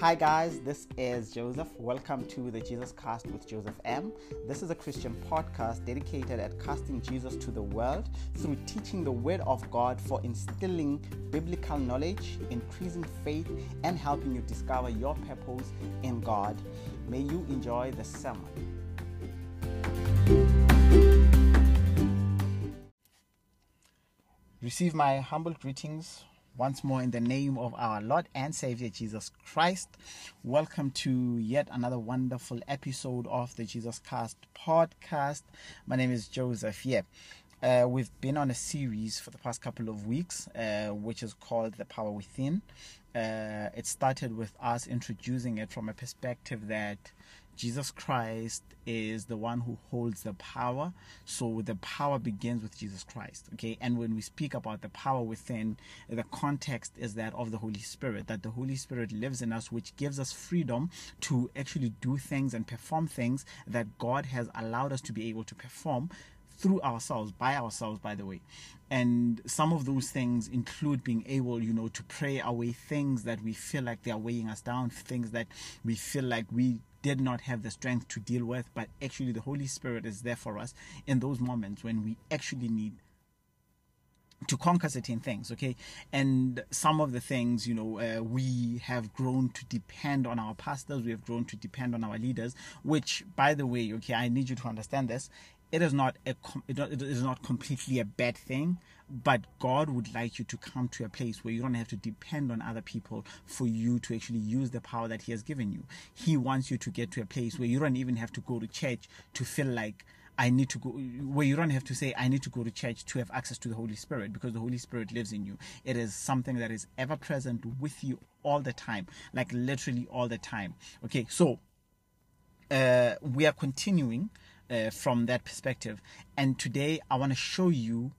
Hi, guys, this is Joseph. Welcome to the Jesus Cast with Joseph M. This is a Christian podcast dedicated at casting Jesus to the world through teaching the Word of God for instilling biblical knowledge, increasing faith, and helping you discover your purpose in God. May you enjoy the sermon. Receive my humble greetings once more in the name of our Lord and Savior Jesus Christ. Welcome to yet another wonderful episode of the Jesus Cast podcast. My name is Joseph. Yeah. Uh, we've been on a series for the past couple of weeks, uh, which is called The Power Within. Uh, it started with us introducing it from a perspective that Jesus Christ is the one who holds the power. So the power begins with Jesus Christ. Okay. And when we speak about the power within, the context is that of the Holy Spirit, that the Holy Spirit lives in us, which gives us freedom to actually do things and perform things that God has allowed us to be able to perform through ourselves, by ourselves, by the way. And some of those things include being able, you know, to pray away things that we feel like they are weighing us down, things that we feel like we did not have the strength to deal with, but actually the Holy Spirit is there for us in those moments when we actually need to conquer certain things okay and some of the things you know uh, we have grown to depend on our pastors we have grown to depend on our leaders which by the way okay i need you to understand this it is not a it is not completely a bad thing but god would like you to come to a place where you don't have to depend on other people for you to actually use the power that he has given you he wants you to get to a place where you don't even have to go to church to feel like I need to go where you don't have to say I need to go to church to have access to the Holy Spirit because the Holy Spirit lives in you. It is something that is ever present with you all the time, like literally all the time. Okay, so uh, we are continuing uh, from that perspective, and today I want to show you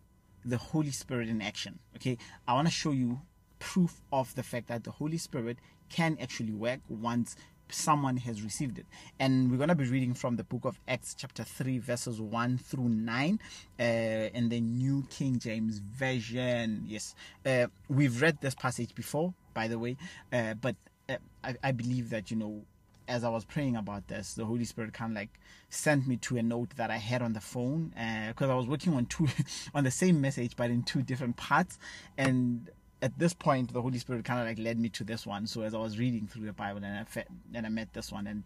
the Holy Spirit in action. Okay, I want to show you proof of the fact that the Holy Spirit can actually work once someone has received it. And we're going to be reading from the book of Acts, chapter 3, verses 1 through 9, uh, in the New King James Version. Yes, uh, we've read this passage before, by the way, uh, but uh, I, I believe that, you know, as I was praying about this, the Holy Spirit kind of like sent me to a note that I had on the phone because uh, I was working on two on the same message but in two different parts, and at this point the holy spirit kind of like led me to this one. So as i was reading through the bible and i fe- and i met this one and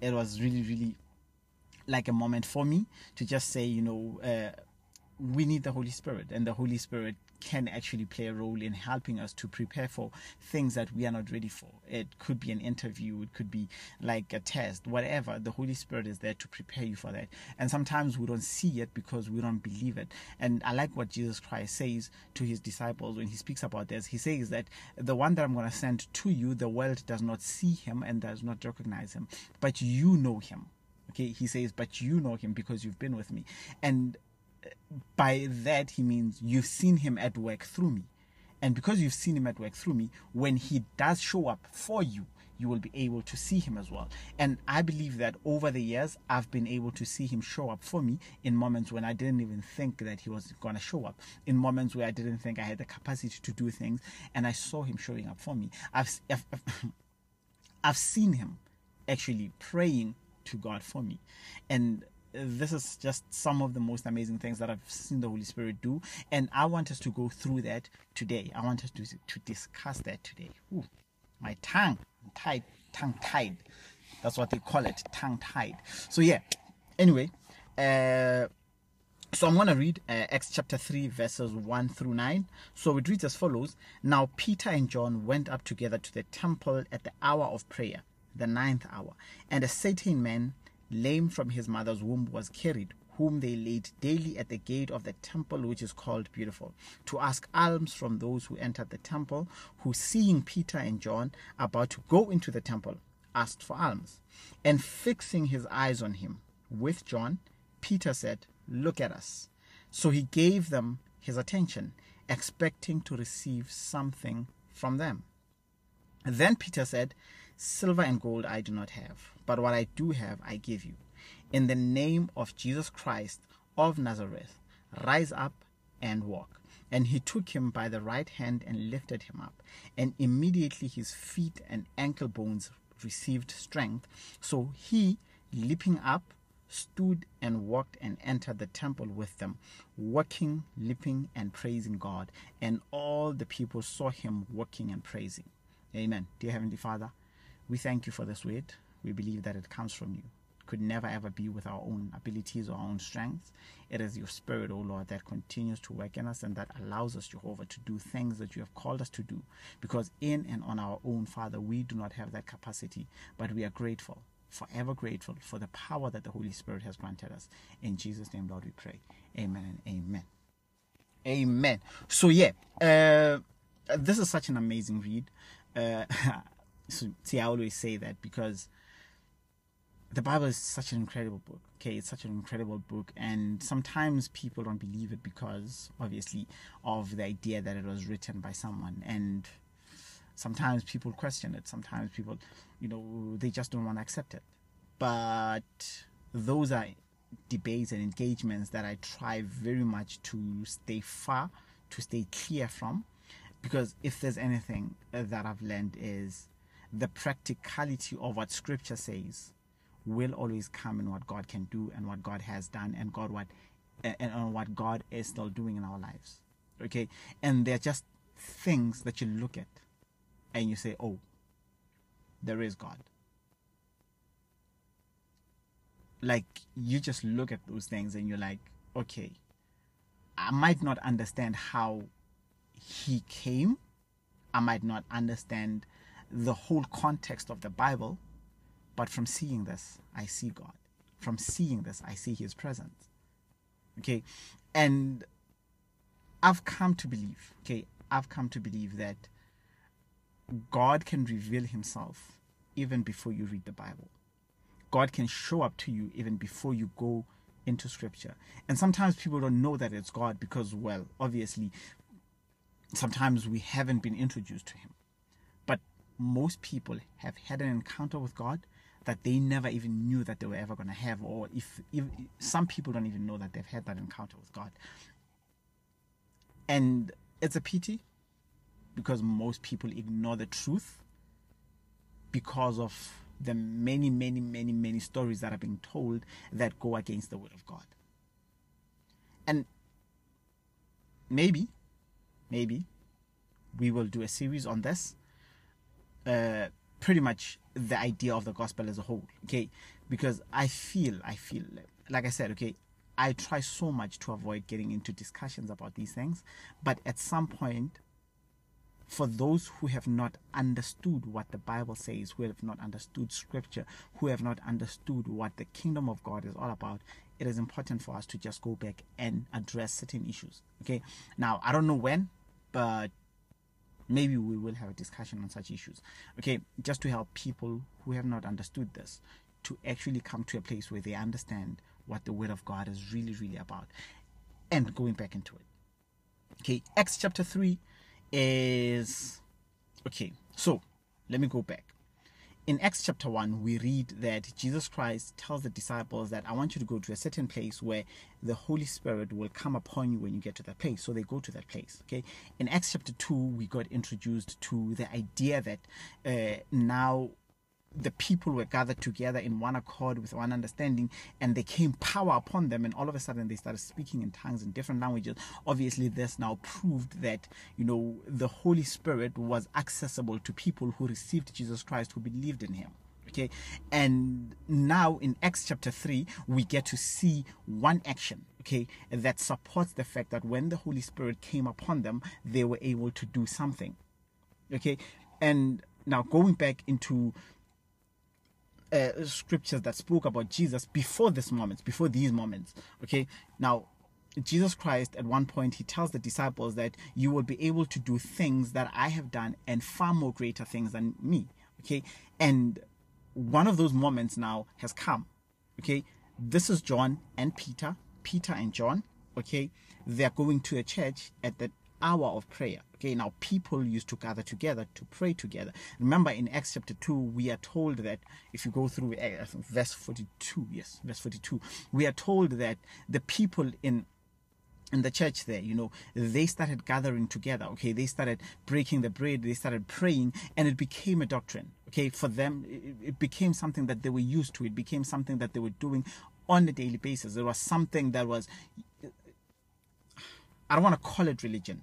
it was really really like a moment for me to just say you know uh, we need the holy spirit and the holy spirit can actually play a role in helping us to prepare for things that we are not ready for. It could be an interview, it could be like a test, whatever. The Holy Spirit is there to prepare you for that. And sometimes we don't see it because we don't believe it. And I like what Jesus Christ says to his disciples when he speaks about this. He says that the one that I'm going to send to you, the world does not see him and does not recognize him, but you know him. Okay, he says, but you know him because you've been with me. And by that he means you've seen him at work through me. And because you've seen him at work through me, when he does show up for you, you will be able to see him as well. And I believe that over the years, I've been able to see him show up for me in moments when I didn't even think that he was going to show up, in moments where I didn't think I had the capacity to do things, and I saw him showing up for me. I've, I've, I've seen him actually praying to God for me. And this is just some of the most amazing things that I've seen the Holy Spirit do, and I want us to go through that today. I want us to to discuss that today. Ooh, my tongue tied, tongue tied. That's what they call it, tongue tied. So yeah. Anyway, uh, so I'm going to read uh, Acts chapter 3, verses 1 through 9. So it reads as follows Now Peter and John went up together to the temple at the hour of prayer, the ninth hour, and a certain man lame from his mother's womb, was carried, whom they laid daily at the gate of the temple, which is called Beautiful, to ask alms from those who entered the temple, who, seeing Peter and John about to go into the temple, asked for alms. And fixing his eyes on him with John, Peter said, Look at us. So he gave them his attention, expecting to receive something from them. Then Peter said, Silver and gold I do not have, but what I do have I give you. In the name of Jesus Christ of Nazareth, rise up and walk. And he took him by the right hand and lifted him up. And immediately his feet and ankle bones received strength. So he, leaping up, stood and walked and entered the temple with them, walking, leaping, and praising God. And all the people saw him walking and praising. Amen. Dear Heavenly Father, we thank you for this word. We believe that it comes from you It could never ever be with our own abilities or our own strengths. It is your spirit, O oh Lord, that continues to work in us and that allows us, Jehovah, to do things that you have called us to do. Because in and on our own, Father, we do not have that capacity, but we are grateful, forever grateful for the power that the Holy Spirit has granted us. In Jesus' name, Lord, we pray. Amen and amen. Amen. So, yeah, uh, this is such an amazing read. Uh, so, see, I always say that because the Bible is such an incredible book. Okay, it's such an incredible book, and sometimes people don't believe it because, obviously, of the idea that it was written by someone, and sometimes people question it. Sometimes people, you know, they just don't want to accept it. But those are debates and engagements that I try very much to stay far, to stay clear from, because if there's anything that I've learned is the practicality of what Scripture says will always come in what God can do and what God has done and God what and on what God is still doing in our lives. Okay? And they're just things that you look at and you say, "Oh, there is God." Like you just look at those things and you're like, "Okay, I might not understand how he came. I might not understand the whole context of the Bible." But from seeing this, I see God. From seeing this, I see His presence. Okay. And I've come to believe, okay, I've come to believe that God can reveal Himself even before you read the Bible. God can show up to you even before you go into Scripture. And sometimes people don't know that it's God because, well, obviously, sometimes we haven't been introduced to Him. Most people have had an encounter with God that they never even knew that they were ever going to have, or if, if some people don't even know that they've had that encounter with God. And it's a pity because most people ignore the truth because of the many, many, many, many stories that are being told that go against the word of God. And maybe, maybe we will do a series on this. Uh, pretty much the idea of the gospel as a whole okay? Because i feel i feel like i said okay i try so much to avoid getting into discussions about these things but at some point for those who have not understood what the bible says who have not understood scripture who have not understood what the kingdom of god is all about it is important for us to just go back and address certain issues okay? Now i don't know when but maybe we will have a discussion on such issues. Okay, just to help people who have not understood this to actually come to a place where they understand what the Word of God is really, really about and going back into it. Okay, Acts chapter 3 is okay, so let me go back in Acts chapter 1, we read that Jesus Christ tells the disciples that I want you to go to a certain place where the Holy Spirit will come upon you when you get to that place. So they go to that place. Okay. In Acts chapter 2, we got introduced to the idea that uh, now the people were gathered together in one accord with one understanding and they came power upon them and all of a sudden they started speaking in tongues in different languages. Obviously this now proved that you know the holy spirit was accessible to people who received jesus christ who believed in him okay? And now in acts chapter 3 we get to see one action okay that supports the fact that when the holy spirit came upon them they were able to do something okay? And now going back into uh, scriptures that spoke about Jesus before this moment, before these moments. Okay, now Jesus Christ, at one point, he tells the disciples that you will be able to do things that I have done and far more greater things than me. Okay, and one of those moments now has come. Okay, this is John and Peter, Peter and John. Okay, they're going to a church at the hour of prayer. Okay, now people used to gather together to pray together. Remember in Acts chapter 2, we are told that if you go through uh, verse 42, yes, verse 42, we are told that the people in in the church there, you know, they started gathering together. Okay, they started breaking the bread, they started praying, and it became a doctrine. Okay, for them, it, it became something that they were used to. It became something that they were doing on a daily basis. It was something that was, I don't want to call it religion,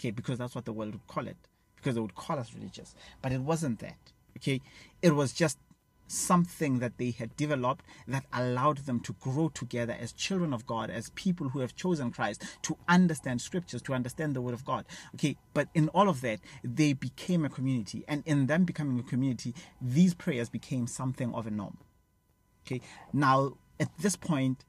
okay, because that's what the world would call it, because they would call us religious, but it wasn't that. Okay, it was just something that they had developed that allowed them to grow together as children of God, as people who have chosen Christ, to understand scriptures, to understand the word of God. Okay, but in all of that, they became a community, and in them becoming a community, these prayers became something of a norm. Okay, now at this point,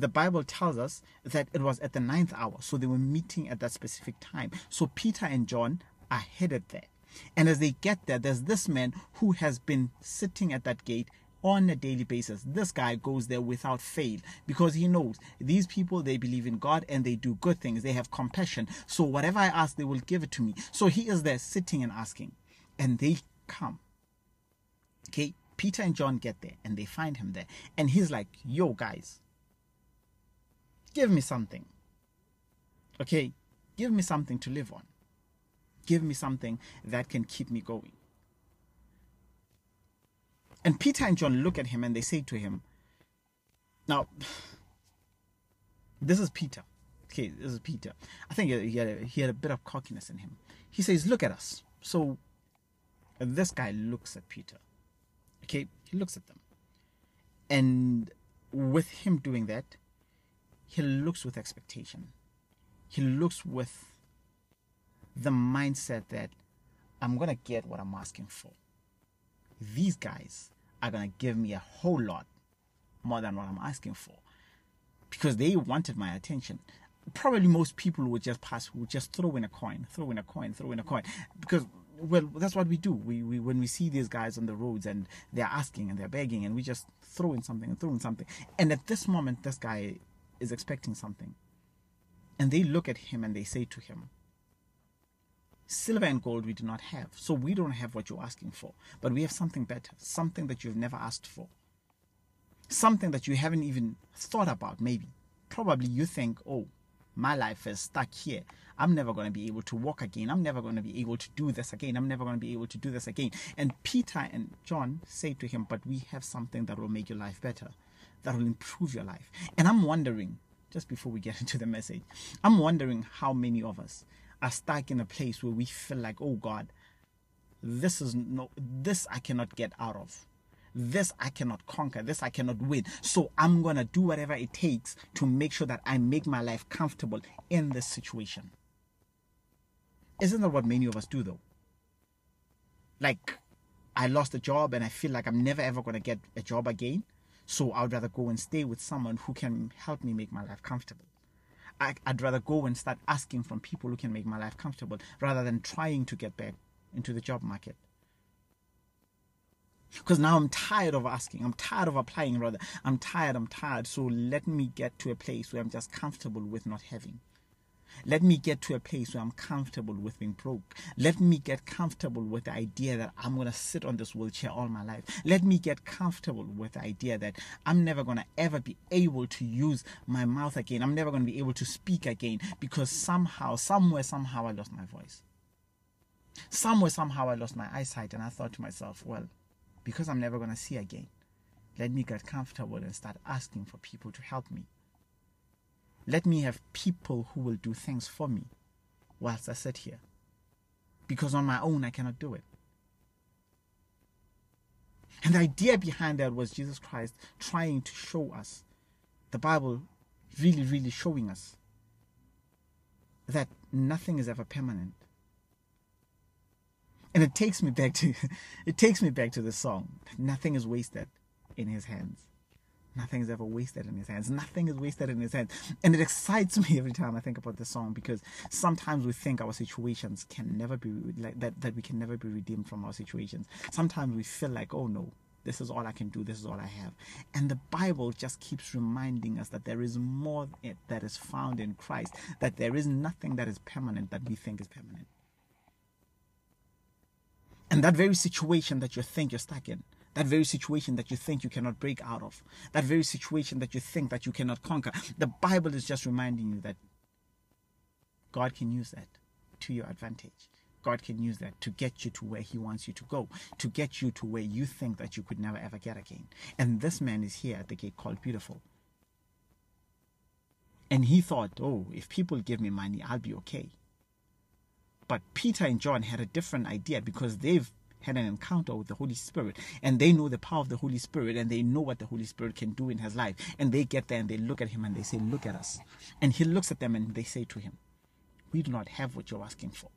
the Bible tells us that it was at the ninth hour, so they were meeting at that specific time. So Peter and John are headed there. And as they get there, there's this man who has been sitting at that gate on a daily basis. This guy goes there without fail because he knows these people they believe in God and they do good things. They have compassion. So whatever I ask, they will give it to me. So he is there sitting and asking, and they come. Okay, Peter and John get there and they find him there, and he's like, "Yo, guys, give me something. Okay, give me something to live on." Give me something that can keep me going. And Peter and John look at him and they say to him, Now, this is Peter. Okay, this is Peter. I think he had, a, he had a bit of cockiness in him. He says, Look at us. So this guy looks at Peter. Okay, he looks at them. And with him doing that, he looks with expectation. He looks with the mindset that I'm going to get what I'm asking for. These guys are going to give me a whole lot more than what I'm asking for because they wanted my attention. Probably most people would just pass, would just throw in a coin, throw in a coin, throw in a coin because well, that's what we do. We, we when we see these guys on the roads and they're asking and they're begging, and we just throw in something and throw in something. And at this moment, this guy is expecting something, and they look at him and they say to him, Silver and gold we do not have. So we don't have what you're asking for. But we have something better, something that you've never asked for, something that you haven't even thought about, maybe. Probably you think, oh, my life is stuck here. I'm never going to be able to walk again. I'm never going to be able to do this again. I'm never going to be able to do this again. And Peter and John say to him, But we have something that will make your life better, that will improve your life. And I'm wondering, just before we get into the message, I'm wondering how many of us are stuck in a place where we feel like, oh God, this is no, this I cannot get out of. This I cannot conquer. This I cannot win. So I'm going to do whatever it takes to make sure that I make my life comfortable in this situation. Isn't that what many of us do though? Like, I lost a job and I feel like I'm never ever going to get a job again. So I'd rather go and stay with someone who can help me make my life comfortable. I, would rather go and start asking from people who can make my life comfortable rather than trying to get back into the job market. Because now I'm tired of asking. I'm tired of applying, rather. I'm tired, I'm tired. So let me get to a place where I'm just comfortable with not having. Let me get to a place where I'm comfortable with being broke. Let me get comfortable with the idea that I'm going to sit on this wheelchair all my life. Let me get comfortable with the idea that I'm never going to ever be able to use my mouth again. I'm never going to be able to speak again because somehow, somewhere, somehow I lost my voice. Somewhere, somehow I lost my eyesight. And I thought to myself, well, because I'm never going to see again, let me get comfortable and start asking for people to help me. Let me have people who will do things for me whilst I sit here. Because on my own, I cannot do it. And the idea behind that was Jesus Christ trying to show us, the Bible really, really showing us that nothing is ever permanent. And it takes me back to it takes me back to the song. Nothing is wasted in his hands. Nothing is ever wasted in his hands. Nothing is wasted in his hands. And it excites me every time I think about this song because sometimes we think our situations can never be like that, that we can never be redeemed from our situations. Sometimes we feel like, oh no, this is all I can do, this is all I have. And the Bible just keeps reminding us that there is more that is found in Christ, that there is nothing that is permanent that we think is permanent. And that very situation that you think you're stuck in, that very situation that you think you cannot break out of, that very situation that you think that you cannot conquer. The Bible is just reminding you that God can use that to your advantage. God can use that to get you to where He wants you to go, to get you to where you think that you could never ever get again. And this man is here at the gate called Beautiful. And he thought, oh, if people give me money, I'll be okay. But Peter and John had a different idea because they've had an encounter with the Holy Spirit and they know the power of the Holy Spirit and they know what the Holy Spirit can do in his life. And they get there and they look at him and they say, Look at us. And he looks at them and they say to him, We do not have what you're asking for.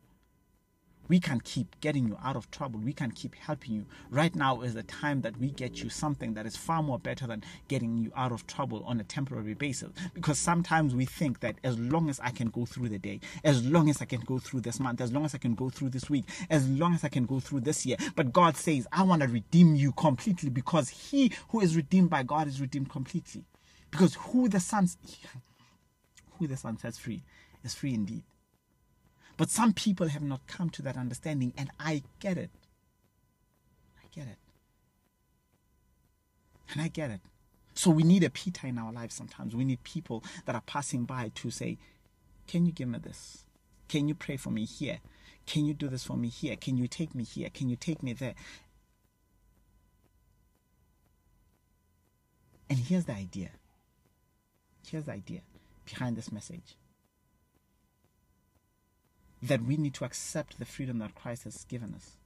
We can keep getting you out of trouble. We can keep helping you. Right now is the time that we get you something that is far more better than getting you out of trouble on a temporary basis. Because sometimes we think that as long as I can go through the day, as long as I can go through this month, as long as I can go through this week, as long as I can go through this year. But God says, I want to redeem you completely because he who is redeemed by God is redeemed completely. Because who the Son, who the Son sets free is free indeed. But some people have not come to that understanding, and I get it. I get it. And I get it. So we need a Peter in our lives sometimes. We need people that are passing by to say, Can you give me this? Can you pray for me here? Can you do this for me here? Can you take me here? Can you take me there? And here's the idea. Here's the idea behind this message that we need to accept the freedom that Christ has given us.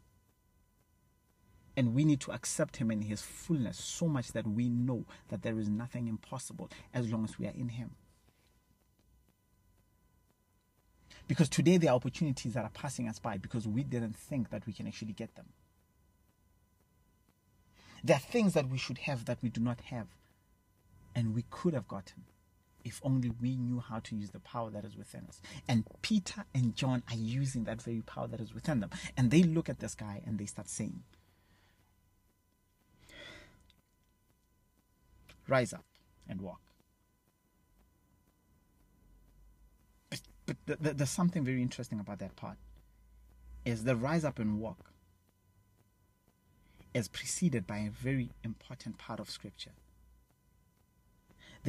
And we need to accept Him in His fullness so much that we know that there is nothing impossible as long as we are in Him. Because today there are opportunities that are passing us by because we didn't think that we can actually get them. There are things that we should have that we do not have and we could have gotten if only we knew how to use the power that is within us. And Peter and John are using that very power that is within them. And they look at this guy and they start saying, Rise up and walk. But, but the, the, there's something very interesting about that part. Is the rise up and walk is preceded by a very important part of scripture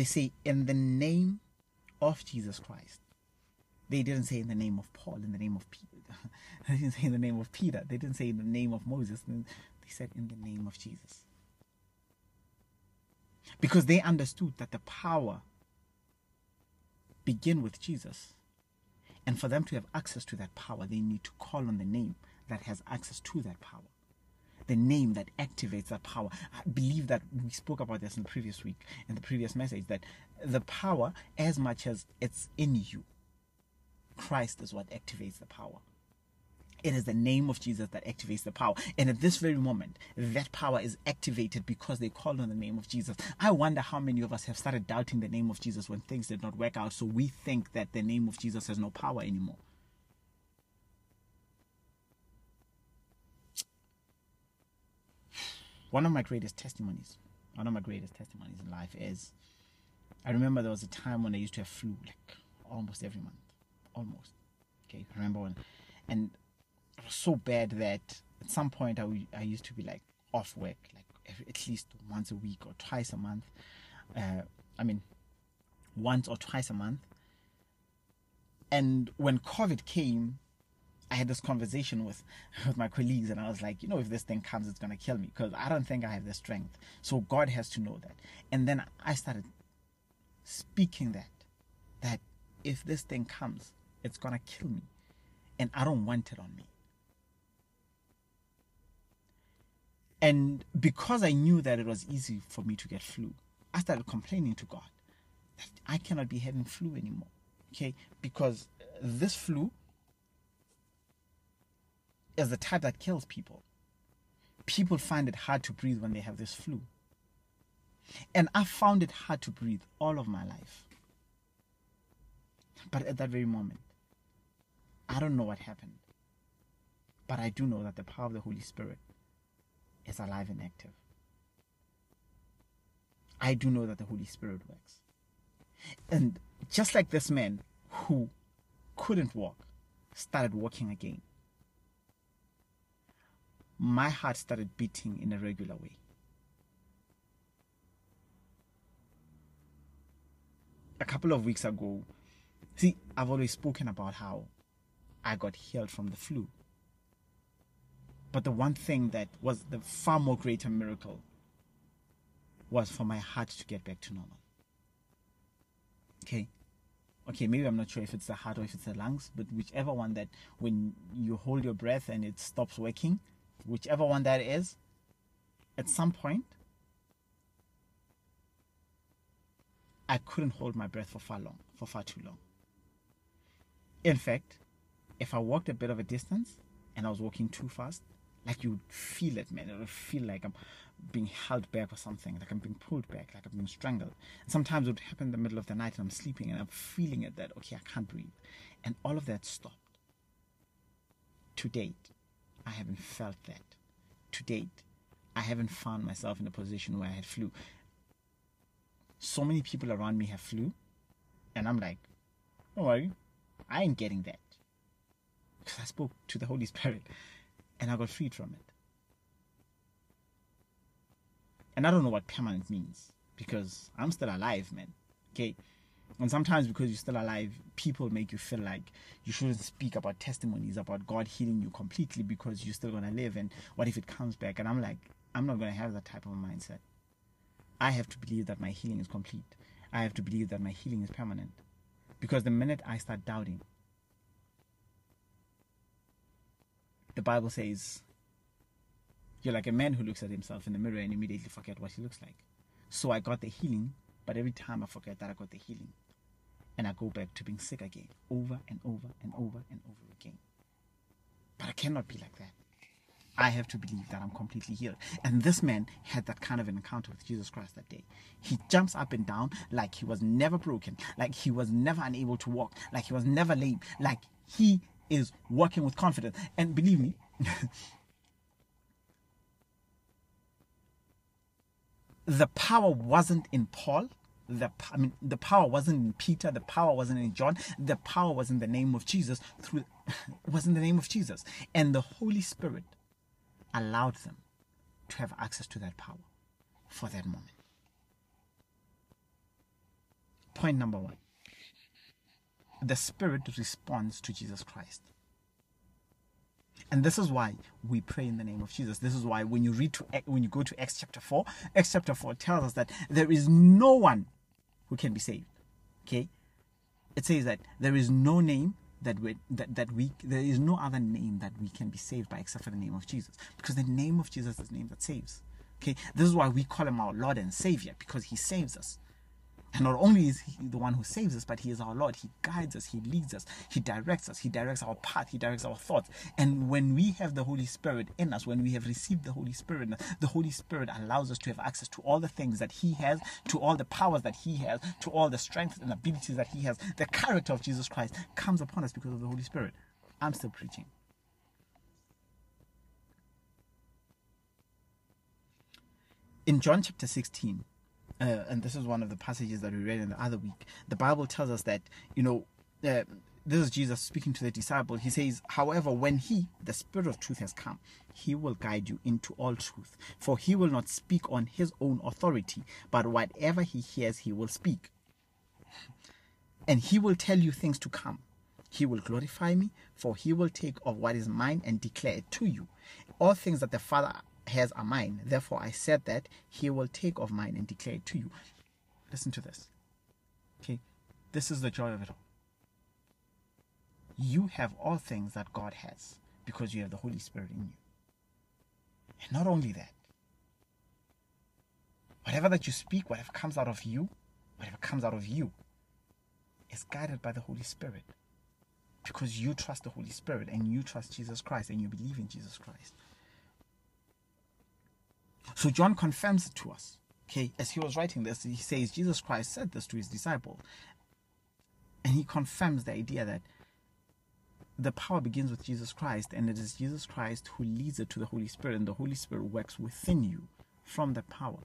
they say, in the name of Jesus Christ. They didn't say in the name of Paul, in the name of Peter. they didn't say in the name of Peter. They didn't say in the name of Moses. They said in the name of Jesus. Because they understood that the power begin with Jesus. And for them to have access to that power, they need to call on the name that has access to that power the name that activates that power. I believe that we spoke about this in the previous week, in the previous message, that the power, as much as it's in you, Christ is what activates the power. It is the name of Jesus that activates the power. And at this very moment, that power is activated because they called on the name of Jesus. I wonder how many of us have started doubting the name of Jesus when things did not work out. So we think that the name of Jesus has no power anymore. One of my greatest testimonies, one of my greatest testimonies in life is I remember there was a time when I used to have flu like almost every month. Almost. Okay. Remember when and it was so bad that at some point I, I used to be like off work like every, at least once a week or twice a month. Uh, I mean, once or twice a month. And when COVID came, I had this conversation with with my colleagues, and I was like, you know, if this thing comes, it's gonna kill me because I don't think I have the strength. So God has to know that. And then I started speaking that that if this thing comes, it's gonna kill me, and I don't want it on me. And because I knew that it was easy for me to get flu, I started complaining to God that I cannot be having flu anymore. Okay, because this flu is the type that kills people. People find it hard to breathe when they have this flu. And I found it hard to breathe all of my life. But at that very moment, I don't know what happened. But I do know that the power of the Holy Spirit is alive and active. I do know that the Holy Spirit works. And just like this man who couldn't walk started walking again, my heart started beating in a regular way. A couple of weeks ago, see, I've always spoken about how I got healed from the flu. But the one thing that was the far more greater miracle was for my heart to get back to normal. Okay? Okay, maybe I'm not sure if it's the heart or if it's the lungs, but whichever one that when you hold your breath and it stops working, whichever one that is, at some point, I couldn't hold my breath for far long, for far too long. In fact, if I walked a bit of a distance and I was walking too fast, like you would feel it, man. It would feel like I'm being held back or something, like I'm being pulled back, like I'm being strangled. And sometimes it would happen in the middle of the night and I'm sleeping and I'm feeling it that, okay, I can't breathe. And all of that stopped. To date, I haven't felt that. To date, I haven't found myself in a position where I had flu. So many people around me have flu, and I'm like, don't worry, I ain't getting that. Because I spoke to the Holy Spirit and I got freed from it. And I don't know what permanent means because I'm still alive, man. Okay. And sometimes because you're still alive, people make you feel like you shouldn't speak about testimonies about God healing you completely because you're still gonna live. And what if it comes back? And I'm like, I'm not gonna have that type of mindset. I have to believe that my healing is complete. I have to believe that my healing is permanent. Because the minute I start doubting, the Bible says you're like a man who looks at himself in the mirror and immediately forget what he looks like. So I got the healing, but every time I forget that I got the healing. And I go back to being sick again, over and over and over and over again. But I cannot be like that. I have to believe that I'm completely healed. And this man had that kind of an encounter with Jesus Christ that day. He jumps up and down like he was never broken, like he was never unable to walk, like he was never lame, like he is working with confidence. And believe me, the power wasn't in Paul. The, I mean, the power wasn't in Peter. The power wasn't in John. The power was in the name of Jesus. Through was in the name of Jesus, and the Holy Spirit allowed them to have access to that power for that moment. Point number one the Spirit responds to Jesus Christ. And this is why we pray in the name of Jesus. This is why when you read to when you go to Acts chapter 4, Acts chapter 4 tells us that there is no one who can be saved. Okay? It says that there is no name that we that, that we there is no other name that we can be saved by except for the name of Jesus. Because the name of Jesus is the name that saves. Okay? This is why we call him our Lord and Savior, because he saves us. And not only is He the one who saves us, but He is our Lord. He guides us, He leads us, He directs us, He directs our path, He directs our thoughts. And when we have the Holy Spirit in us, when we have received the Holy Spirit, the Holy Spirit allows us to have access to all the things that He has, to all the powers that He has, to all the strengths and abilities that He has. The character of Jesus Christ comes upon us because of the Holy Spirit. I'm still preaching. In John chapter 16, uh, and this is one of the passages that we read in the other week. The Bible tells us that, you know, uh, this is Jesus speaking to the disciple. He says, However, when He, the Spirit of truth, has come, He will guide you into all truth. For He will not speak on His own authority, but whatever He hears, He will speak. And He will tell you things to come. He will glorify me, for He will take of what is mine and declare it to you. All things that the Father has are mine. Therefore, I said that he will take of mine and declare it to you. Listen to this. Okay, this is the joy of it all. You have all things that God has because you have the Holy Spirit in you. And not only that, whatever that you speak, whatever comes out of you, whatever comes out of you, is guided by the Holy Spirit because you trust the Holy Spirit and you trust Jesus Christ and you believe in Jesus Christ. So John confirms it to us. Okay, as he was writing this, he says Jesus Christ said this to his disciple. And he confirms the idea that the power begins with Jesus Christ, and it is Jesus Christ who leads it to the Holy Spirit, and the Holy Spirit works within you from that power.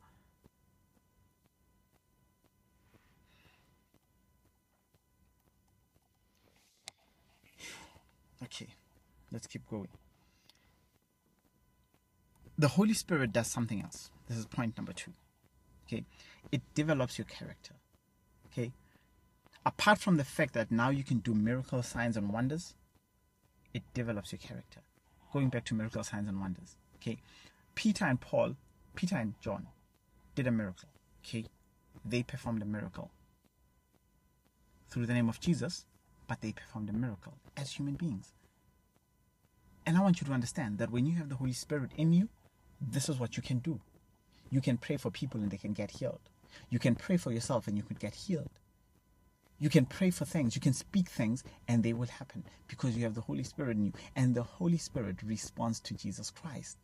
Okay, let's keep going the Holy Spirit does something else. This is point number two. Okay, it develops your character. Okay, apart from the fact that now you can do miracle signs and wonders, it develops your character. Going back to miracle signs and wonders. Okay. Peter and Paul, Peter and John did a miracle. Okay. They performed a miracle through the name of Jesus, but they performed a miracle as human beings. And I want you to understand that when you have the Holy Spirit in you, this is what you can do. You can pray for people and they can get healed. You can pray for yourself and you could get healed. You can pray for things, you can speak things, and they will happen because you have the Holy Spirit in you. And the Holy Spirit responds to Jesus Christ.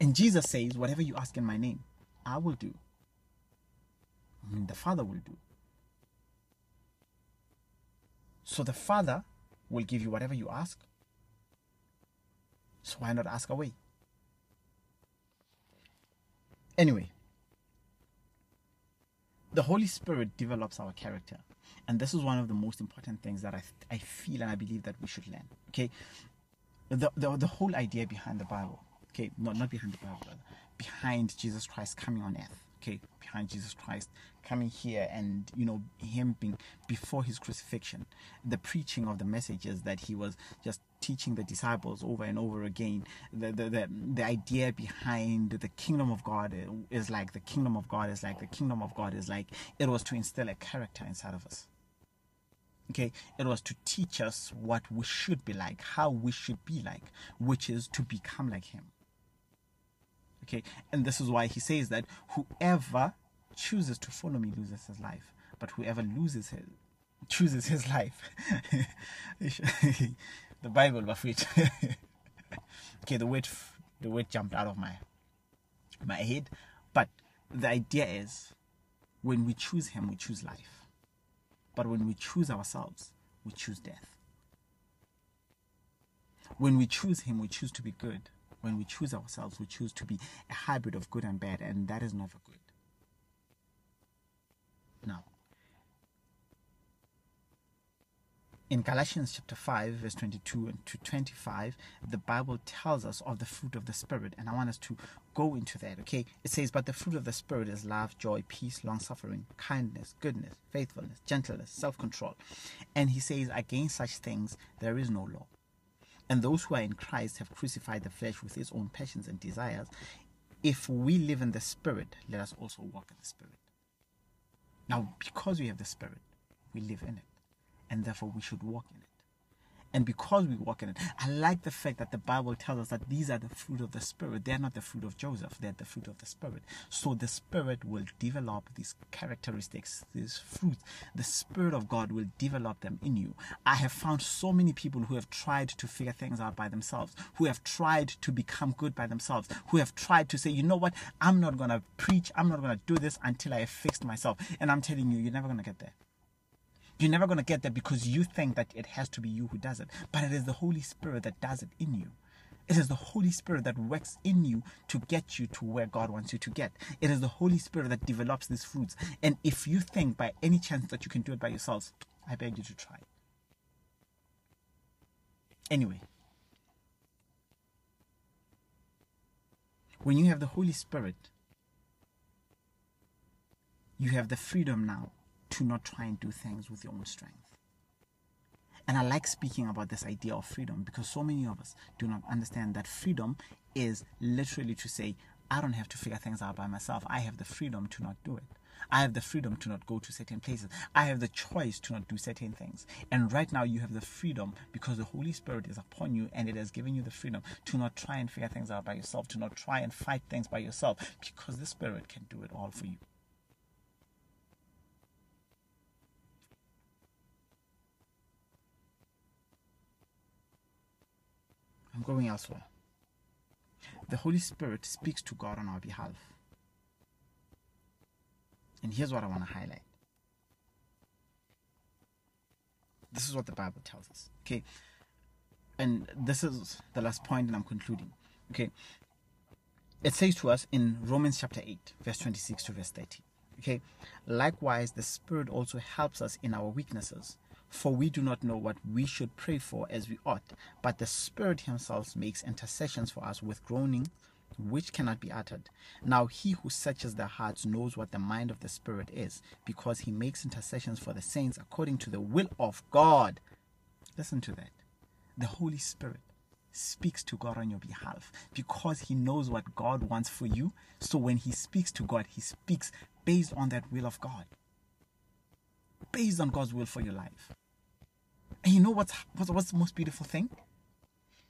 And Jesus says, Whatever you ask in my name, I will do. I mean, the Father will do. So the Father will give you whatever you ask. So why not ask away? Anyway, the Holy Spirit develops our character. And this is one of the most important things that I, I feel and I believe that we should learn. Okay? The, the, the whole idea behind the Bible, okay, not, not behind the Bible, behind Jesus Christ coming on earth okay behind jesus christ coming here and you know him being before his crucifixion. The preaching of the messages that he was just teaching the disciples over and over again. The the the, the idea behind the kingdom of god is like the kingdom of god is like the kingdom of god is like. It was to instill a character inside of us. Okay? It was to teach us what we should be like how we should be like which is to become like him Okay, and this is why he says that whoever chooses to follow me loses his life, but whoever loses his chooses his life. the Bible, Bafrit. okay, the word the word jumped out of my my head, but the idea is when we choose him, we choose life. But when we choose ourselves, we choose death. When we choose him, we choose to be good when we choose ourselves, we choose to be a hybrid of good and bad, and that is never good. Now, in Galatians chapter 5, verse 22 and to 25, the Bible tells us of the fruit of the Spirit, and I want us to go into that, okay? It says, But the fruit of the Spirit is love, joy, peace, long suffering, kindness, goodness, faithfulness, gentleness, self control. And he says, Against such things there is no law. And those who are in Christ have crucified the flesh with its own passions and desires. If we live in the Spirit, let us also walk in the Spirit. Now, because we have the Spirit, we live in it. And therefore, we should walk in it. And because we walk in it, I like the fact that the Bible tells us that these are the fruit of the Spirit. They're not the fruit of Joseph, they're the fruit of the Spirit. So the Spirit will develop these characteristics, these fruits. The Spirit of God will develop them in you. I have found so many people who have tried to figure things out by themselves, who have tried to become good by themselves, who have tried to say, you know what, I'm not going to preach, I'm not going to do this until I have fixed myself. And I'm telling you, you're never going to get there. You're never going to get there because you think that it has to be you who does it. But it is the Holy Spirit that does it in you. It is the Holy Spirit that works in you to get you to where God wants you to get. It is the Holy Spirit that develops these fruits. And if you think by any chance that you can do it by yourselves, I beg you to try. Anyway, when you have the Holy Spirit, you have the freedom now to not try and do things with your own strength. And I like speaking about this idea of freedom because so many of us do not understand that freedom is literally to say, I don't have to figure things out by myself. I have the freedom to not do it. I have the freedom to not go to certain places. I have the choice to not do certain things. And right now, you have the freedom because the Holy Spirit is upon you and it has given you the freedom to not try and figure things out by yourself, to not try and fight things by yourself because the Spirit can do it all for you. I'm going elsewhere. The Holy Spirit speaks to God on our behalf. And here's what I want to highlight. This is what the Bible tells us. Okay. And this is the last point, and I'm concluding. Okay. It says to us in Romans chapter 8, verse 26 to verse 30. Okay. Likewise, the Spirit also helps us in our weaknesses for we do not know what we should pray for as we ought, but the Spirit Himself makes intercessions for us with groaning which cannot be uttered. Now he who searches the hearts knows what the mind of the Spirit is, because he makes intercessions for the saints according to the will of God. Listen to that. The Holy Spirit speaks to God on your behalf because he knows what God wants for you. So when he speaks to God, he speaks based on that will of God, based on God's will for your life. And you know what's, what's, what's the most beautiful thing?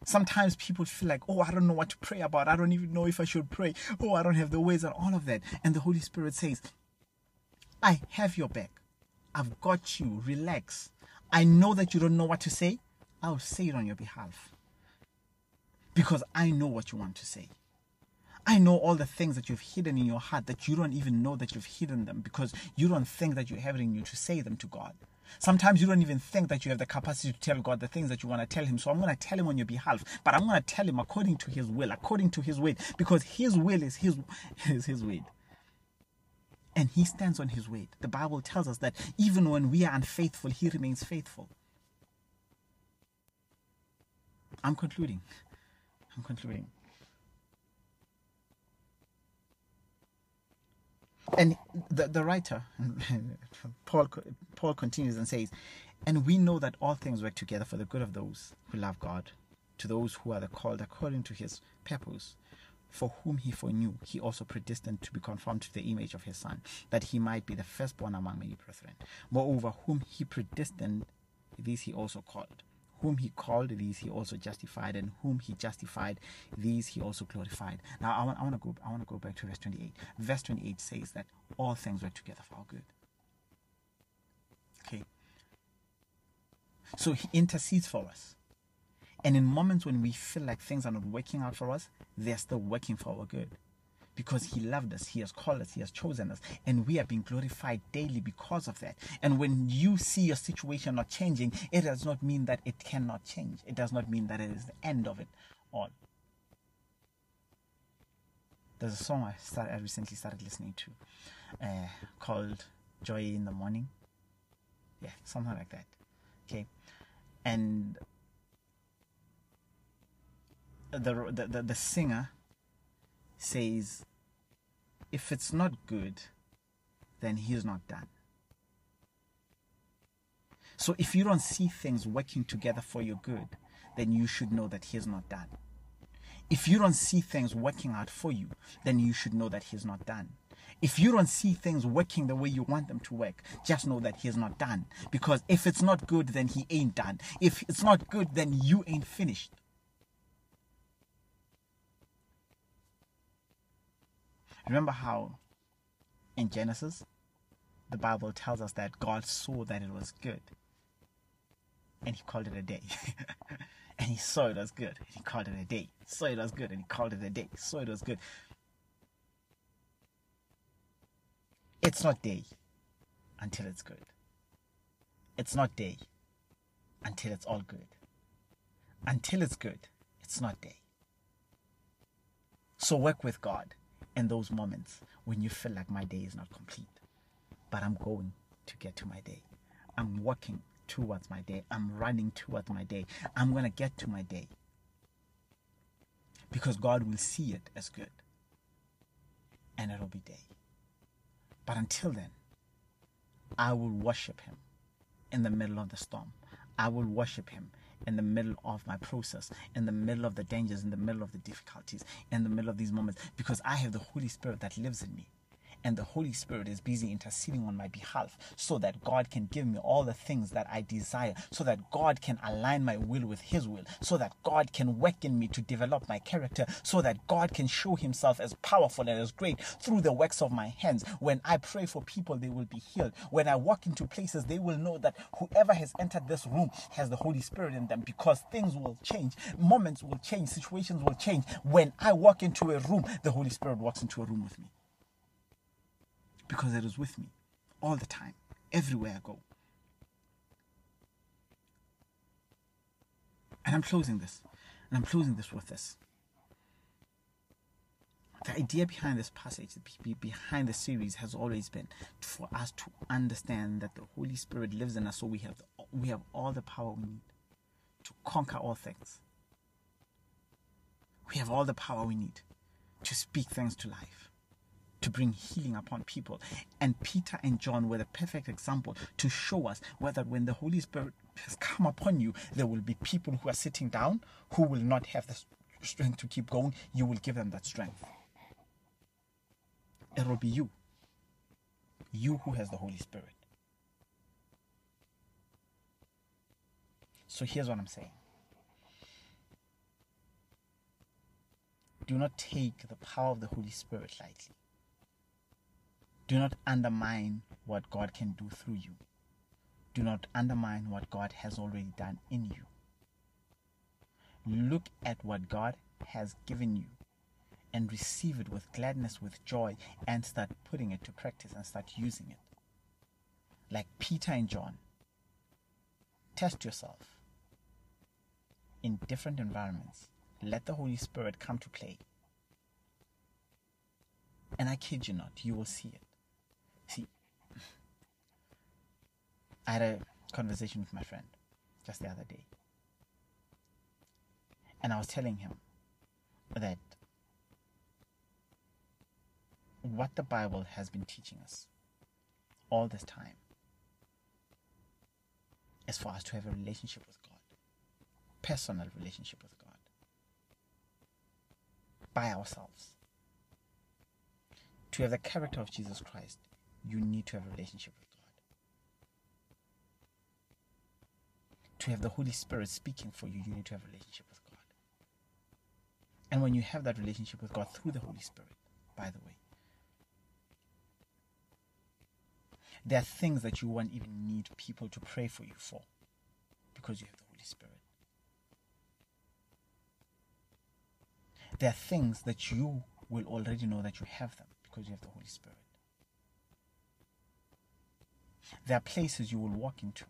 Sometimes people feel like, oh, I don't know what to pray about. I don't even know if I should pray. Oh, I don't have the ways and all of that. And the Holy Spirit says, I have your back. I've got you. Relax. I know that you don't know what to say. I'll say it on your behalf. Because I know what you want to say. I know all the things that you've hidden in your heart that you don't even know that you've hidden them because you don't think that you have it in you to say them to God. Sometimes you don't even think that you have the capacity to tell God the things that you want to tell Him. So I'm going to tell Him on your behalf, but I'm going to tell Him according to His will, according to His way, because His will is His is His way. And He stands on His word. The Bible tells us that even when we are unfaithful, He remains faithful. I'm concluding. I'm concluding. And the, the writer, Paul, Paul continues and says, And we know that all things work together for the good of those who love God, to those who are the called according to his purpose, for whom he foreknew, he also predestined to be conformed to the image of his Son, that he might be the firstborn among many brethren. Moreover, whom he predestined, these he also called whom he called, these he also justified, and whom he justified, these he also glorified. Now I want, I want to go I want to go back to verse 28. Verse 28 says that all things work together for our good. Okay. So he intercedes for us. And in moments when we feel like things are not working out for us, they're still working for our good because he loved us, he has called us, he has chosen us, and we are being glorified daily because of that. And when you see your situation not changing, it does not mean that it cannot change. It does not mean that it is the end of it all. There's a song I, started, I recently started listening to uh, called Joy in the Morning. Yeah, something like that. Okay. And the, the, the, the singer says, if it's not good, then he's not done. So if you don't see things working together for your good, then you should know that he's not done. If you don't see things working out for you, then you should know that he's not done. If you don't see things working the way you want them to work, just know that he's not done. Because if it's not good, then he ain't done. If it's not good, then you ain't finished. Remember how in Genesis, the Bible tells us that God saw that it was good and he called it a day. and he saw it was good and he called it a day. Saw it was good and he called it a day. Saw it was good. It's not day until it's good. It's not day until it's all good. Until it's good, it's not day. So work with God in those moments when you feel like my day is not complete. But I'm going to get to my day. I'm working towards my day. I'm running towards my day. I'm going to get to my day. Because God will see it as good. And it'll be day. But until then, I will worship Him in the middle of the storm. I will worship Him in the middle of my process, in the middle of the dangers, in the middle of the difficulties, in the middle of these moments, because I have the Holy Spirit that lives in me and the Holy Spirit is busy interceding on my behalf so that God can give me all the things that I desire, so that God can align my will with His will, so that God can work in me to develop my character, so that God can show Himself as powerful and as great through the works of my hands. When I pray for people, they will be healed. When I walk into places, they will know that whoever has entered this room has the Holy Spirit in them because things will change, moments will change, situations will change. When I walk into a room, the Holy Spirit walks into a room with me because it is with me all the time, everywhere I go. And I'm closing this. And I'm closing this with this. The idea behind this passage, behind the series, has always been for us to understand that the Holy Spirit lives in us, so we have the, we have all the power we need to conquer all things. We have all the power we need to speak things to life, to bring healing upon people. And Peter and John were the perfect example to show us whether when the Holy Spirit has come upon you, there will be people who are sitting down who will not have the strength to keep going. You will give them that strength. It will be you. You who has the Holy Spirit. So here's what I'm saying. Do not take the power of the Holy Spirit lightly. Do not undermine what God can do through you. Do not undermine what God has already done in you. Look at what God has given you and receive it with gladness, with joy, and start putting it to practice and start using it. Like Peter and John, test yourself in different environments. Let the Holy Spirit come to play. And I kid you not, you will see it. See, I had a conversation with my friend just the other day. And I was telling him that what the Bible has been teaching us all this time is for us to have a relationship with God, personal relationship with God, by ourselves. To have the character of Jesus Christ, you need to have a relationship with God. To have the Holy Spirit speaking for you, you need to have a relationship with God. And when you have that relationship with God through the Holy Spirit, by the way, there are things that you won't even need people to pray for you for because you have the Holy Spirit. There are things that you will already know that you have them because you have the Holy Spirit. There are places you will walk into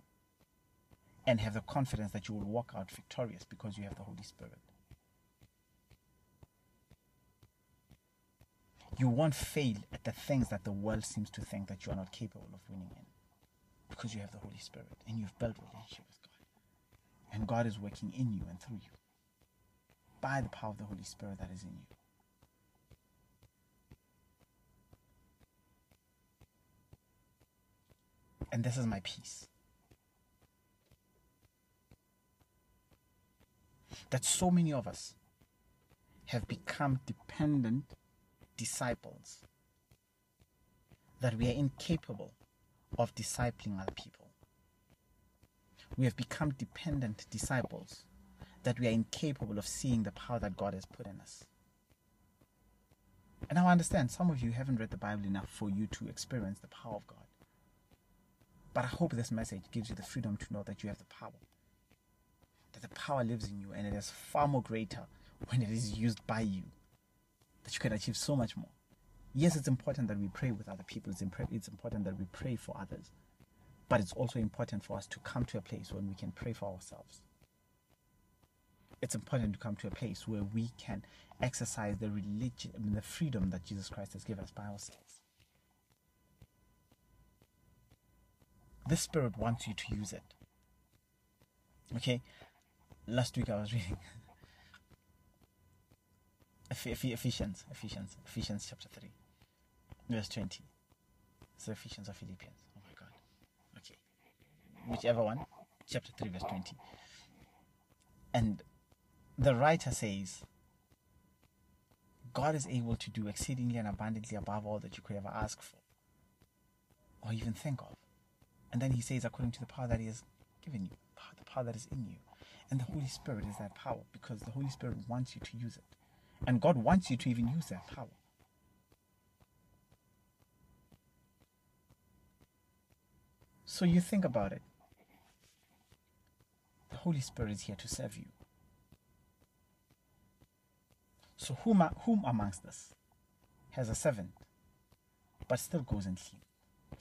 and have the confidence that you will walk out victorious because you have the Holy Spirit. You won't fail at the things that the world seems to think that you are not capable of winning in because you have the Holy Spirit and you've built relationship with God. And God is working in you and through you by the power of the Holy Spirit that is in you. And this is my peace. That so many of us have become dependent disciples, that we are incapable of discipling other people. We have become dependent disciples, that we are incapable of seeing the power that God has put in us. And I understand some of you haven't read the Bible enough for you to experience the power of God. But I hope this message gives you the freedom to know that you have the power. That the power lives in you and it is far more greater when it is used by you. That you can achieve so much more. Yes, it's important that we pray with other people, it's, it's important that we pray for others. But it's also important for us to come to a place when we can pray for ourselves. It's important to come to a place where we can exercise the religion, the freedom that Jesus Christ has given us by ourselves. The Spirit wants you to use it. Okay? Last week I was reading Ephesians, Ephesians, Ephesians chapter 3, verse 20. So Ephesians or Philippians. Oh my God. Okay. Whichever one. Chapter 3, verse 20. And the writer says, God is able to do exceedingly and abundantly above all that you could ever ask for or even think of. And then he says, according to the power that he has given you, the power that is in you. And the Holy Spirit is that power because the Holy Spirit wants you to use it. And God wants you to even use that power. So you think about it. The Holy Spirit is here to serve you. So whom, whom amongst us has a servant but still goes and cleans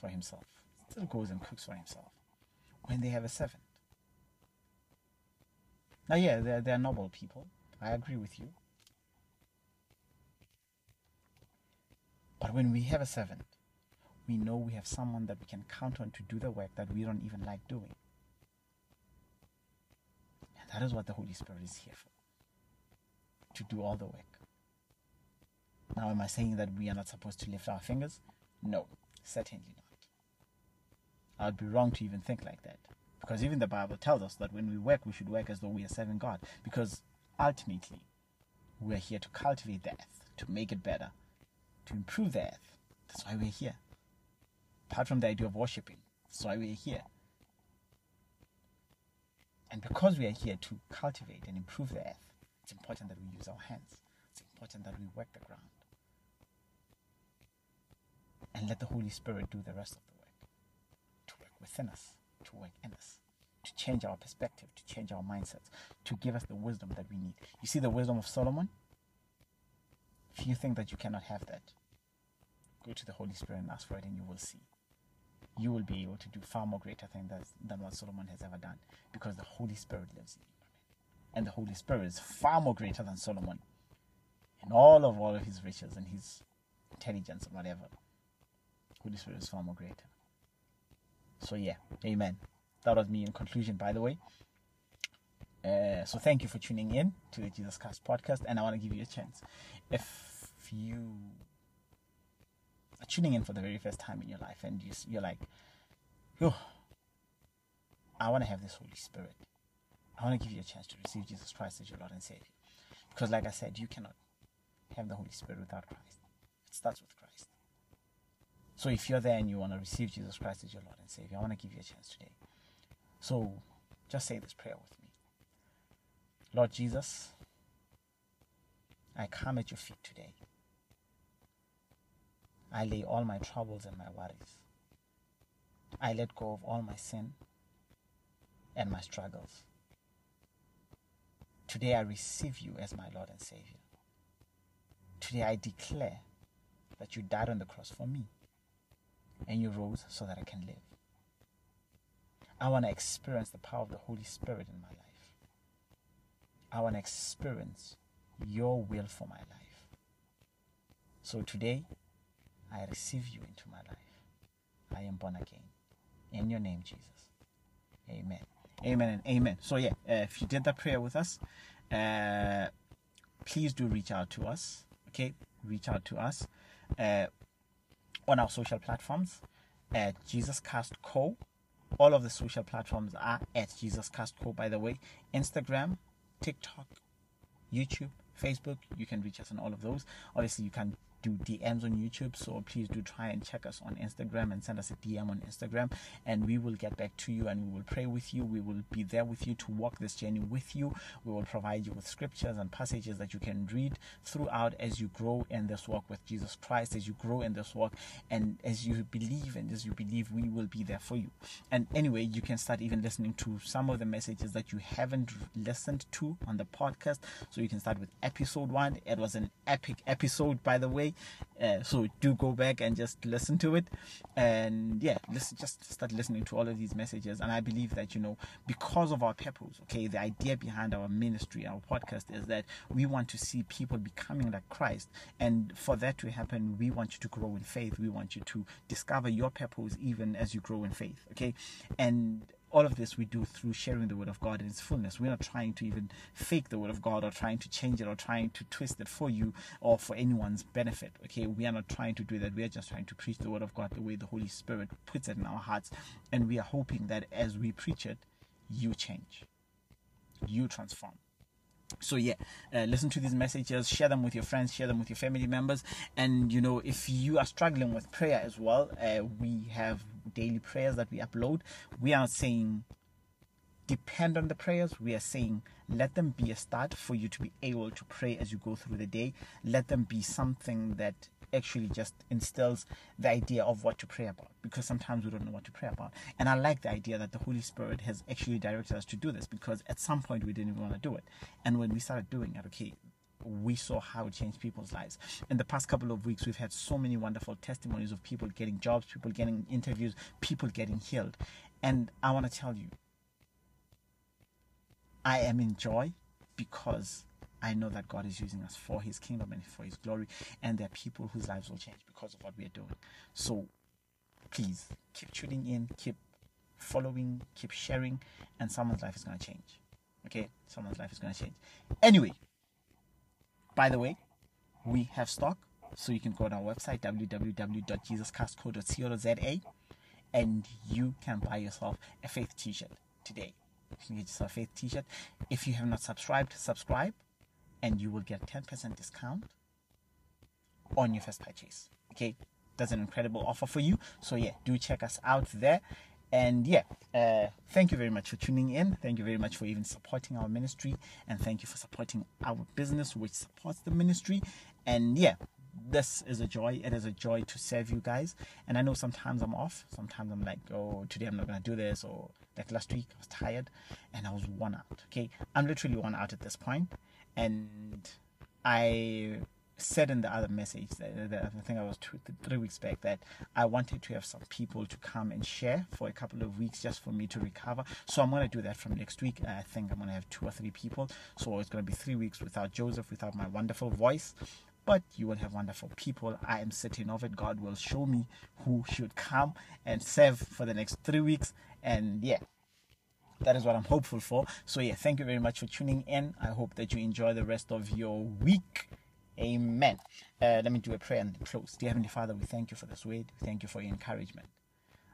for himself? Still goes and cooks for himself when they have a servant. Now, yeah, they're, they're noble people. I agree with you. But when we have a servant, we know we have someone that we can count on to do the work that we don't even like doing. And that is what the Holy Spirit is here for to do all the work. Now, am I saying that we are not supposed to lift our fingers? No, certainly not. I would be wrong to even think like that. Because even the Bible tells us that when we work, we should work as though we are serving God. Because ultimately, we are here to cultivate the earth, to make it better, to improve the earth. That's why we're here. Apart from the idea of worshipping, that's why we're here. And because we are here to cultivate and improve the earth, it's important that we use our hands. It's important that we work the ground. And let the Holy Spirit do the rest of the within us, to work in us, to change our perspective, to change our mindsets, to give us the wisdom that we need. You see the wisdom of Solomon? If you think that you cannot have that, go to the Holy Spirit and ask for it, and you will see. You will be able to do far more greater things than what Solomon has ever done because the Holy Spirit lives in you. And the Holy Spirit is far more greater than Solomon in all of all of his riches and his intelligence and whatever. Holy Spirit is far more greater. So yeah, amen. That was me in conclusion, by the way. Uh, so thank you for tuning in to the Jesus Cast podcast, and I want to give you a chance. If you are tuning in for the very first time in your life, and you, you're like, "Oh, I want to have this Holy Spirit. I want to give you a chance to receive Jesus Christ as your Lord and Savior," because, like I said, you cannot have the Holy Spirit without Christ. It starts with Christ. So if you're there and you want to receive Jesus Christ as your Lord and Savior, I want to give you a chance today. So just say this prayer with me. Lord Jesus, I come at your feet today. I lay all my troubles and my worries. I let go of all my sin and my struggles. Today I receive you as my Lord and Savior. Today I declare that you died on the cross for me and you rose so that I can live. I want to experience the power of the Holy Spirit in my life. I want to experience your will for my life. So today, I receive you into my life. I am born again. In your name, Jesus. Amen. Amen and amen. So, yeah, uh, if you did that prayer with us, uh, please do reach out to us. Okay, reach out to us uh, on our social platforms at Jesus Cast Co. All of the social platforms are at Jesus Cast Co. By the way, Instagram, TikTok, YouTube, Facebook. You can reach us on all of those. Obviously, you can do DMs on YouTube. So please do try and check us on Instagram and send us a DM on Instagram, and we will get back to you and we will pray with you. We will be there with you to walk this journey with you. We will provide you with scriptures and passages that you can read throughout as you grow in this walk with Jesus Christ, as you grow in this walk, and as you believe and as you believe, we will be there for you. And anyway, you can start even listening to some of the messages that you haven't listened to on the podcast. So you can start with episode one. It was an epic episode, by the way. Uh, so do go back and just listen to it, and yeah, listen, just start listening to all of these messages. And I believe that you know, because of our purpose, okay, the idea behind our ministry, our podcast, is that we want to see people becoming like Christ, and for that to happen, we want you to grow in faith. We want you to discover your purpose even as you grow in faith, okay, and all of this we do through sharing the word of God in its fullness. We're not trying to even fake the word of God or trying to change it or trying to twist it for you or for anyone's benefit. Okay, we are not trying to do that. We are just trying to preach the word of God the way the Holy Spirit puts it in our hearts. And we are hoping that as we preach it, you change, you transform. So yeah, uh, listen to these messages, share them with your friends, share them with your family members, and you know if you are struggling with prayer as well, uh, we have daily prayers that we upload. We are saying depend on the prayers. We are saying let them be a start for you to be able to pray as you go through the day. Let them be something that actually just instills the idea of what to pray about because sometimes we don't know what to pray about. And I like the idea that the Holy Spirit has actually directed us to do this because at some point we didn't even want to do it. And when we started doing it, okay, we saw how it changed people's lives. In the past couple of weeks, we've had so many wonderful testimonies of people getting jobs, people getting interviews, people getting healed. And I want to tell you, I am in joy because I know that God is using us for His kingdom and for His glory, and there are people whose lives will change because of what we are doing. So please keep tuning in, keep following, keep sharing, and someone's life is going to change. Okay? Someone's life is going to change. Anyway, by the way, we have stock So you can go on our website www.jesuscastco.co.za and you can buy yourself a faith t-shirt today. You can get yourself a faith t-shirt. If you have not subscribed, subscribe and you will get 10% discount on your first purchase. Okay, that's an incredible offer for you. So yeah, do check us out there. And yeah, uh, thank you very much for tuning in. Thank you very much for even supporting our ministry, and thank you for supporting our business, which supports the ministry. And yeah, this is a joy. It is a joy to serve you guys. And I know sometimes I'm off. Sometimes I'm like, oh, today I'm not gonna do this. Or like last week, I was tired and I was worn out. Okay, I'm literally worn out at this point, and I said in the other message that, I think I was two, three weeks back that I wanted to have some people to come and share for a couple of weeks just for me to recover. So I'm going to do that from next week. I think I'm going to have two or three people. So it's going to be three weeks without Joseph, without my wonderful voice. But you will have wonderful people. I am certain of it. God will show me who should come and serve for the next three weeks. And yeah, that is what I'm hopeful for. So, yeah, thank you very much for tuning in. I hope that you enjoy the rest of your week. Amen. Uh, let me do a prayer and close. Dear Heavenly Father, we thank you for this word. We thank you for your encouragement.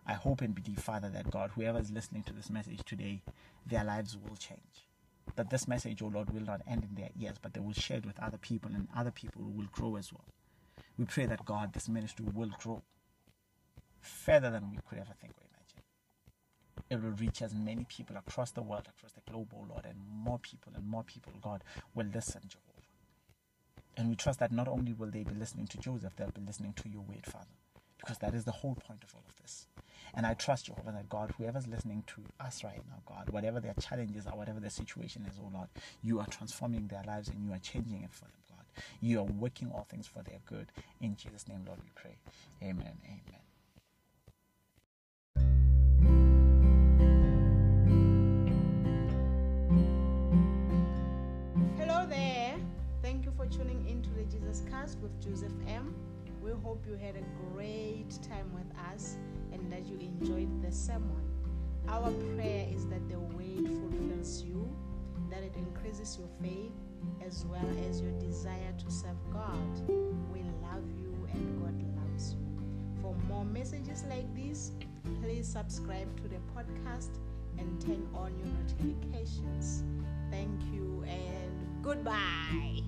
I hope and believe, Father, that God, whoever is listening to this message today, their lives will change. That this message, oh Lord, will not end in their ears, but they will share it with other people, and other people will grow as well. We pray that God, this ministry will grow further than we could ever think or imagine. It will reach as many people across the world, across the globe, oh Lord, and more people and more people, God, will listen, Jehovah. And we trust that not only will they be listening to Joseph, they'll be listening to your word, Father, because that is the whole point of all of this. And I trust, Jehovah, that God, whoever's listening to us right now, God, whatever their challenges are, whatever their situation is, oh Lord, you are transforming their lives and you are changing it for them, God. You are working all things for their good. In Jesus' name, Lord, we pray. Amen. Amen. Hello there. For tuning in to the Jesus Cast with Joseph M. We hope you had a great time with us and that you enjoyed the sermon. Our prayer is that the word fulfills you, that it increases your faith as well as your desire to serve God. We love you and God loves you. For more messages like this, please subscribe to the podcast and turn on your notifications. Thank you and goodbye.